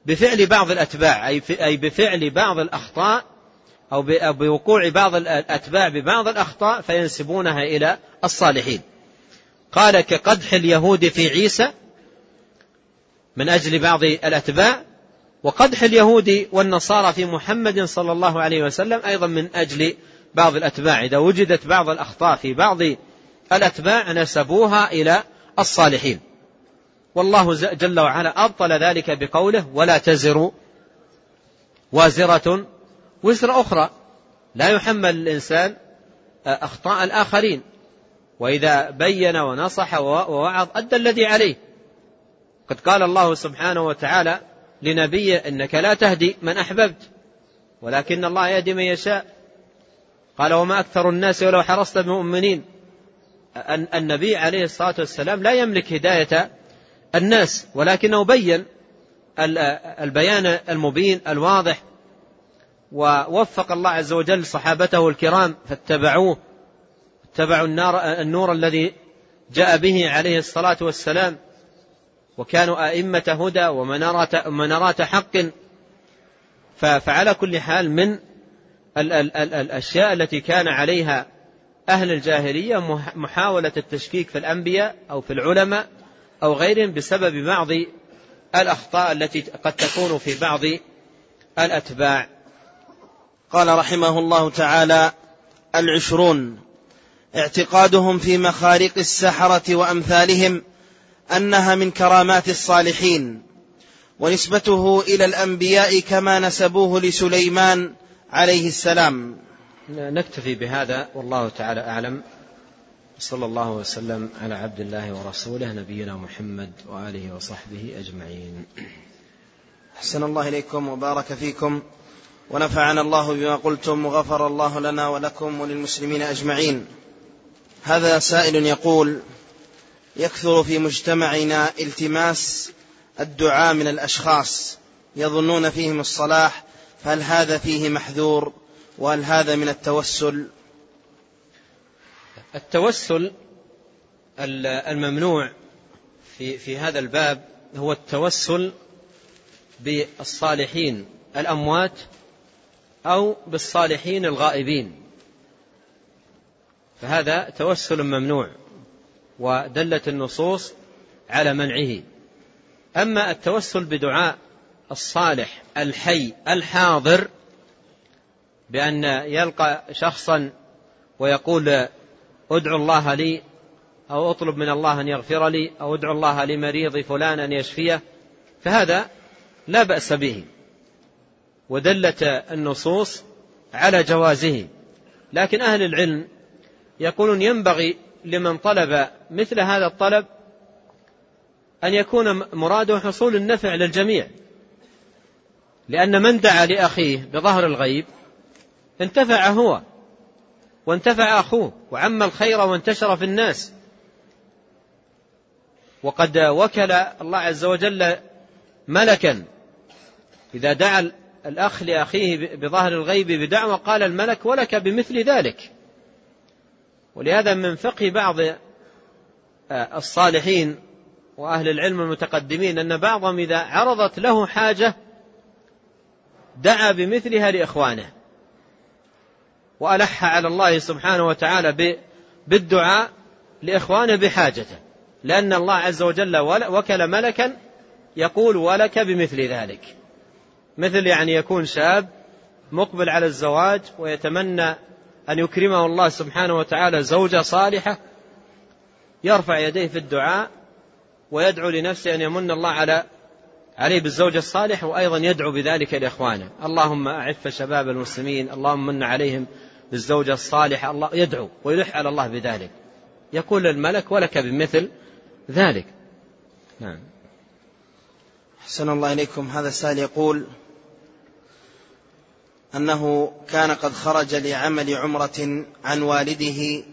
بفعل بعض الأتباع أي أي بفعل بعض الأخطاء أو بوقوع بعض الأتباع ببعض الأخطاء فينسبونها إلى الصالحين. قال كقدح اليهود في عيسى من أجل بعض الأتباع. وقدح اليهود والنصارى في محمد صلى الله عليه وسلم أيضا من أجل بعض الأتباع. إذا وجدت بعض الأخطاء في بعض الأتباع نسبوها إلى الصالحين. والله جل وعلا أبطل ذلك بقوله ولا تزر وازرة وزر أخرى. لا يحمل الإنسان أخطاء الآخرين. وإذا بين ونصح ووعظ أدى الذي عليه. قد قال الله سبحانه وتعالى لنبيه إنك لا تهدي من أحببت ولكن الله يهدي من يشاء. قال وما أكثر الناس ولو حرصت بمؤمنين. النبي عليه الصلاة والسلام لا يملك هداية الناس ولكنه بين البيان المبين الواضح ووفق الله عز وجل صحابته الكرام فاتبعوه اتبعوا النار النور الذي جاء به عليه الصلاة والسلام. وكانوا أئمة هدى ومنارات منارات حق. فعلى كل حال من الأشياء التي كان عليها أهل الجاهلية محاولة التشكيك في الأنبياء أو في العلماء أو غيرهم بسبب بعض الأخطاء التي قد تكون في بعض الأتباع. قال رحمه الله تعالى العشرون اعتقادهم في مخارق السحرة وأمثالهم أنها من كرامات الصالحين ونسبته إلى الأنبياء كما نسبوه لسليمان عليه السلام. نكتفي بهذا والله تعالى أعلم. صلى الله وسلم على عبد الله ورسوله نبينا محمد وآله وصحبه أجمعين. أحسن الله إليكم وبارك فيكم ونفعنا الله بما قلتم وغفر الله لنا ولكم وللمسلمين أجمعين. هذا سائل يقول يكثر في مجتمعنا التماس الدعاء من الأشخاص يظنون فيهم الصلاح فهل هذا فيه محذور؟ وهل هذا من التوسل؟ التوسل الممنوع في في هذا الباب هو التوسل بالصالحين الأموات أو بالصالحين الغائبين. فهذا توسل ممنوع. ودلت النصوص على منعه. أما التوسل بدعاء الصالح الحي الحاضر بأن يلقى شخصا ويقول أدعو الله لي أو أطلب من الله أن يغفر لي أو أدعو الله لمريض فلان أن يشفيه فهذا لا بأس به. ودلت النصوص على جوازه. لكن أهل العلم يقولون ينبغي لمن طلب مثل هذا الطلب أن يكون مراده حصول النفع للجميع. لأن من دعا لأخيه بظهر الغيب انتفع هو وانتفع أخوه وعم الخير وانتشر في الناس. وقد وكل الله عز وجل ملكا. إذا دعا الأخ لأخيه بظهر الغيب بدعوة قال الملك ولك بمثل ذلك. ولهذا من فقه بعض الصالحين وأهل العلم المتقدمين أن بعضهم إذا عرضت له حاجة دعا بمثلها لإخوانه وألح على الله سبحانه وتعالى بالدعاء لإخوانه بحاجته لأن الله عز وجل وكل ملكا يقول ولك بمثل ذلك. مثل يعني يكون شاب مقبل على الزواج ويتمنى أن يكرمه الله سبحانه وتعالى زوجة صالحة يرفع يديه في الدعاء ويدعو لنفسه أن يمن الله على عليه بالزوج الصالح وأيضا يدعو بذلك لإخوانه. اللهم أعف شباب المسلمين اللهم من عليهم بالزوجة الصالحة الله يدعو ويلح على الله بذلك. يقول الملك ولك بمثل ذلك. نعم. حسن الله إليكم. هذا السائل يقول أنه كان قد خرج لعمل عمرة عن والده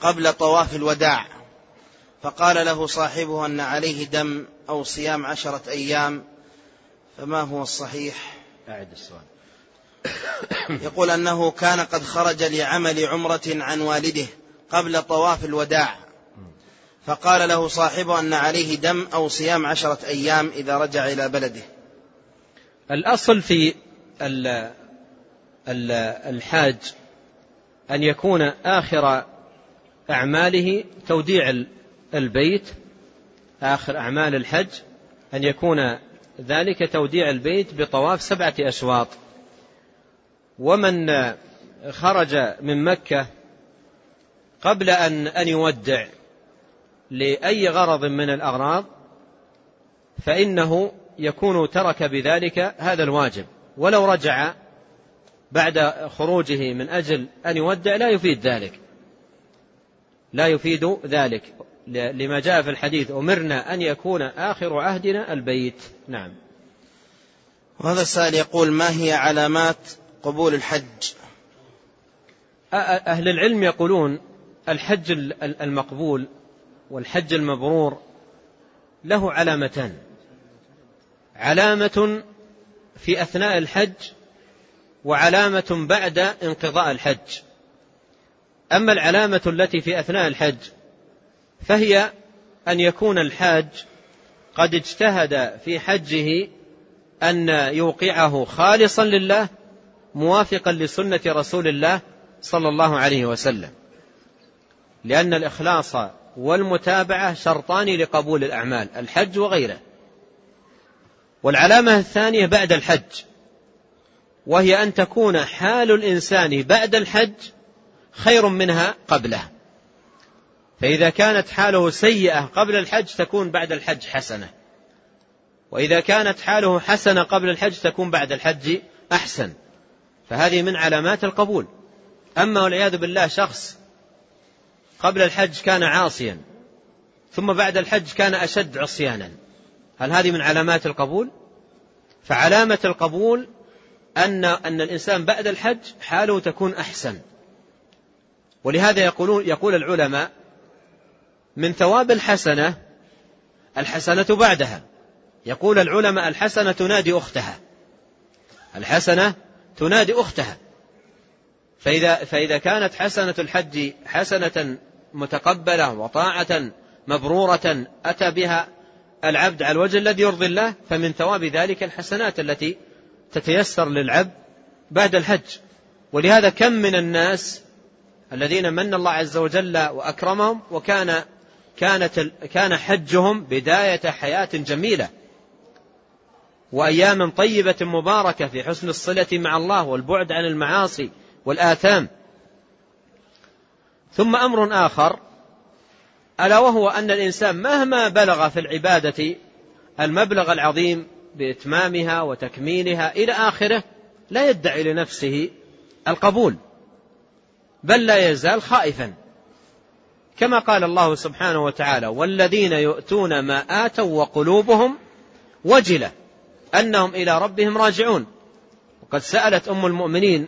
قبل طواف الوداع فقال له صاحبه أن عليه دم أو صيام عشرة أيام فما هو الصحيح؟ أعد السؤال <coughs> يقول أنه كان قد خرج لعمل عمرة عن والده قبل طواف الوداع فقال له صاحبه أن عليه دم أو صيام عشرة أيام إذا رجع إلى بلده. الأصل في الحاج أن يكون آخر أعماله توديع البيت آخر أعمال الحج أن يكون ذلك توديع البيت بطواف سبعة أشواط. ومن خرج من مكة قبل أن أن يودع لأي غرض من الأغراض فإنه يكون ترك بذلك هذا الواجب. ولو رجع بعد خروجه من أجل أن يودع لا يفيد ذلك. لا يفيد ذلك. لما جاء في الحديث أمرنا أن يكون آخر عهدنا البيت. نعم. وهذا السائل يقول ما هي علامات قبول الحج؟ أهل العلم يقولون الحج المقبول والحج المبرور له علامتان. علامة في أثناء الحج وعلامة بعد انقضاء الحج. أما العلامة التي في أثناء الحج فهي أن يكون الحاج قد اجتهد في حجه أن يوقعه خالصا لله موافقا لسنة رسول الله صلى الله عليه وسلم. لأن الإخلاص والمتابعة شرطان لقبول الأعمال الحج وغيره. والعلامة الثانية بعد الحج وهي أن تكون حال الإنسان بعد الحج خير منها قبله فإذا كانت حاله سيئة قبل الحج تكون بعد الحج حسنة. وإذا كانت حاله حسنة قبل الحج تكون بعد الحج أحسن. فهذه من علامات القبول. أما والعياذ بالله شخص قبل الحج كان عاصيا ثم بعد الحج كان أشد عصيانا. هل هذه من علامات القبول؟ فعلامة القبول أن أن الإنسان بعد الحج حاله تكون أحسن. ولهذا يقولون يقول العلماء من ثواب الحسنة الحسنة بعدها. يقول العلماء الحسنة تنادي أختها. الحسنة تنادي أختها. فإذا, فإذا كانت حسنة الحج حسنة متقبلة وطاعة مبرورة أتى بها العبد على الوجه الذي يرضي الله فمن ثواب ذلك الحسنات التي تتيسر للعبد بعد الحج. ولهذا كم من الناس الذين من الله عز وجل وأكرمهم وكان كانت كان حجهم بداية حياة جميلة وأيام طيبة مباركة في حسن الصلة مع الله والبعد عن المعاصي والآثام. ثم أمر آخر ألا وهو أن الإنسان مهما بلغ في العبادة المبلغ العظيم بإتمامها وتكميلها إلى آخره لا يدعي لنفسه القبول بل لا يزال خائفا. كما قال الله سبحانه وتعالى والذين يؤتون ما آتوا وقلوبهم وجلة أنهم إلى ربهم راجعون. وقد سألت أم المؤمنين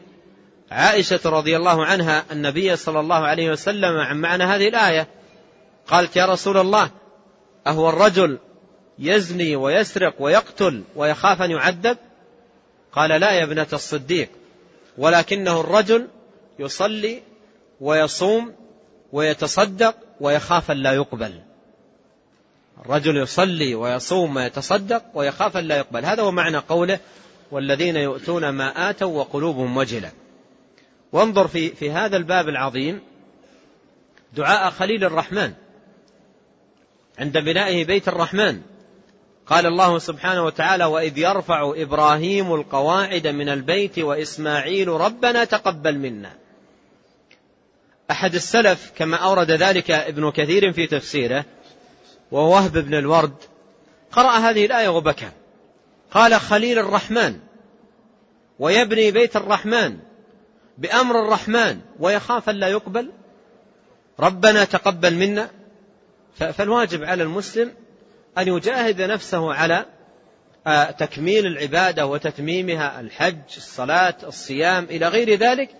عائشة رضي الله عنها النبي صلى الله عليه وسلم عن معنى هذه الآية قالت يا رسول الله أهو الرجل يزني ويسرق ويقتل ويخاف أن يعذب؟ قال لا يا ابنة الصديق ولكنه الرجل يصلي ويصوم ويتصدق ويخاف أن لا يقبل. الرجل يصلي ويصوم ويتصدق ويخاف أن لا يقبل. هذا هو معنى قوله والذين يؤتون ما آتوا وقلوبهم وجلة. وانظر في, في هذا الباب العظيم دعاء خليل الرحمن عند بنائه بيت الرحمن. قال الله سبحانه وتعالى وإذ يرفع إبراهيم القواعد من البيت وإسماعيل ربنا تقبل منا. أحد السلف كما أورد ذلك ابن كثير في تفسيره وهو وهب بن الورد قرأ هذه الآية وبكى. قال خليل الرحمن ويبني بيت الرحمن بأمر الرحمن ويخاف أن لا يقبل ربنا تقبل منا. فالواجب على المسلم أن يجاهد نفسه على آه، تكميل العبادة وتتميمها الحج الصلاة الصيام إلى غير ذلك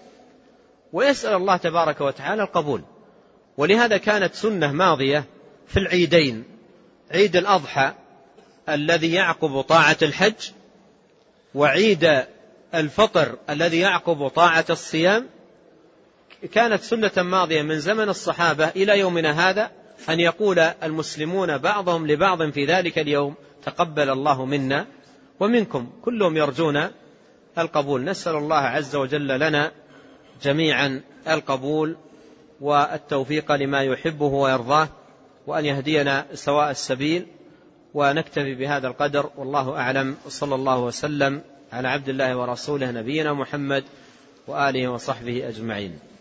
ويسأل الله تبارك وتعالى القبول. ولهذا كانت سنة ماضية في العيدين عيد الأضحى الذي يعقب طاعة الحج وعيد الفطر الذي يعقب طاعة الصيام. كانت سنة ماضية من زمن الصحابة إلى يومنا هذا أن يقول المسلمون بعضهم لبعض في ذلك اليوم تقبل الله منا ومنكم. كلهم يرجون القبول. نسأل الله عز وجل لنا جميعا القبول والتوفيق لما يحبه ويرضاه وأن يهدينا سواء السبيل ونكتفي بهذا القدر. والله أعلم. صلى الله وسلم على عبد الله ورسوله نبينا محمد وآله وصحبه أجمعين.